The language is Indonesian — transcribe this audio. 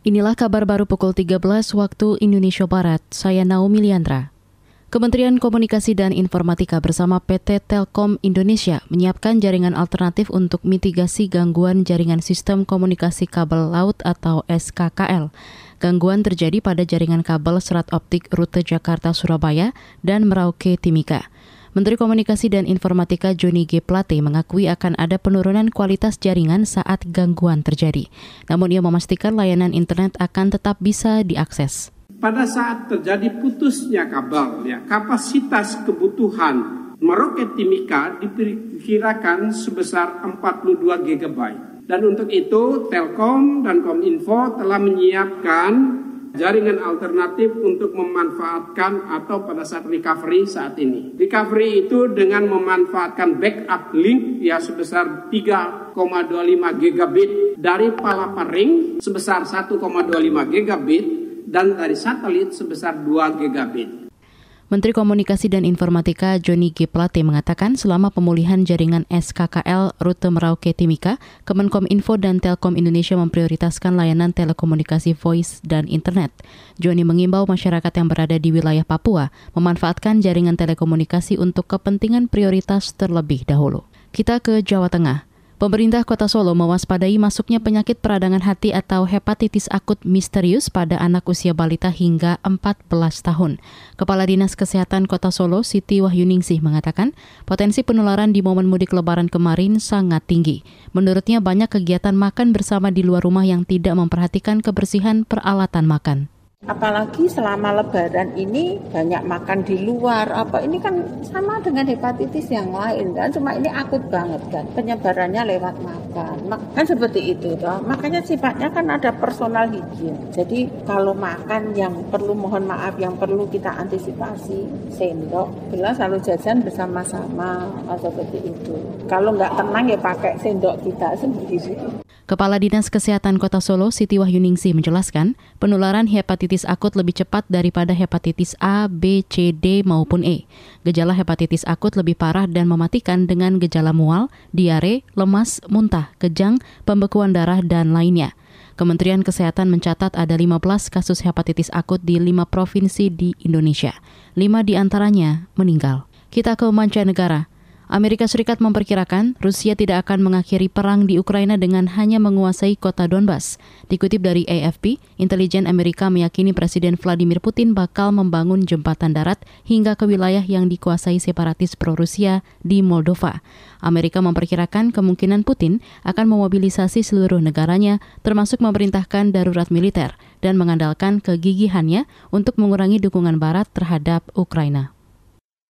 Inilah kabar baru pukul 13 waktu Indonesia Barat. Saya Naomi Liandra. Kementerian Komunikasi dan Informatika bersama PT Telkom Indonesia menyiapkan jaringan alternatif untuk mitigasi gangguan jaringan sistem komunikasi kabel laut atau SKKL. Gangguan terjadi pada jaringan kabel serat optik rute Jakarta-Surabaya dan Merauke-Timika. Menteri Komunikasi dan Informatika Joni G. Plate mengakui akan ada penurunan kualitas jaringan saat gangguan terjadi. Namun ia memastikan layanan internet akan tetap bisa diakses. Pada saat terjadi putusnya kabel, ya, kapasitas kebutuhan Merauke Timika diperkirakan sebesar 42 GB. Dan untuk itu Telkom dan Kominfo telah menyiapkan jaringan alternatif untuk memanfaatkan atau pada saat recovery saat ini. Recovery itu dengan memanfaatkan backup link ya sebesar 3,25 gigabit dari Palapa Ring sebesar 1,25 gigabit dan dari satelit sebesar 2 gigabit. Menteri Komunikasi dan Informatika Joni G. Plate mengatakan selama pemulihan jaringan SKKL rute Merauke Timika, Kemenkominfo dan Telkom Indonesia memprioritaskan layanan telekomunikasi voice dan internet. Joni mengimbau masyarakat yang berada di wilayah Papua memanfaatkan jaringan telekomunikasi untuk kepentingan prioritas terlebih dahulu. Kita ke Jawa Tengah. Pemerintah Kota Solo mewaspadai masuknya penyakit peradangan hati atau hepatitis akut misterius pada anak usia balita hingga 14 tahun. Kepala Dinas Kesehatan Kota Solo, Siti Wahyuningsih mengatakan, potensi penularan di momen mudik lebaran kemarin sangat tinggi. Menurutnya banyak kegiatan makan bersama di luar rumah yang tidak memperhatikan kebersihan peralatan makan. Apalagi selama lebaran ini banyak makan di luar, apa ini kan sama dengan hepatitis yang lain kan, cuma ini akut banget kan, penyebarannya lewat makan. Kan seperti itu toh. Makanya sifatnya kan ada personal hygiene. Jadi kalau makan yang perlu mohon maaf yang perlu kita antisipasi sendok, jelas selalu jajan bersama-sama seperti itu. Kalau nggak tenang ya pakai sendok kita sendiri. Kepala Dinas Kesehatan Kota Solo, Siti Wahyuningsi menjelaskan, penularan hepatitis akut lebih cepat daripada hepatitis A, B, C, D maupun E. Gejala hepatitis akut lebih parah dan mematikan dengan gejala mual, diare, lemas, muntah, kejang, pembekuan darah, dan lainnya. Kementerian Kesehatan mencatat ada 15 kasus hepatitis akut di 5 provinsi di Indonesia. 5 di antaranya meninggal. Kita ke mancanegara. Amerika Serikat memperkirakan Rusia tidak akan mengakhiri perang di Ukraina dengan hanya menguasai kota Donbas. Dikutip dari AFP, intelijen Amerika meyakini Presiden Vladimir Putin bakal membangun jembatan darat hingga ke wilayah yang dikuasai separatis pro-Rusia di Moldova. Amerika memperkirakan kemungkinan Putin akan memobilisasi seluruh negaranya, termasuk memerintahkan darurat militer dan mengandalkan kegigihannya untuk mengurangi dukungan Barat terhadap Ukraina.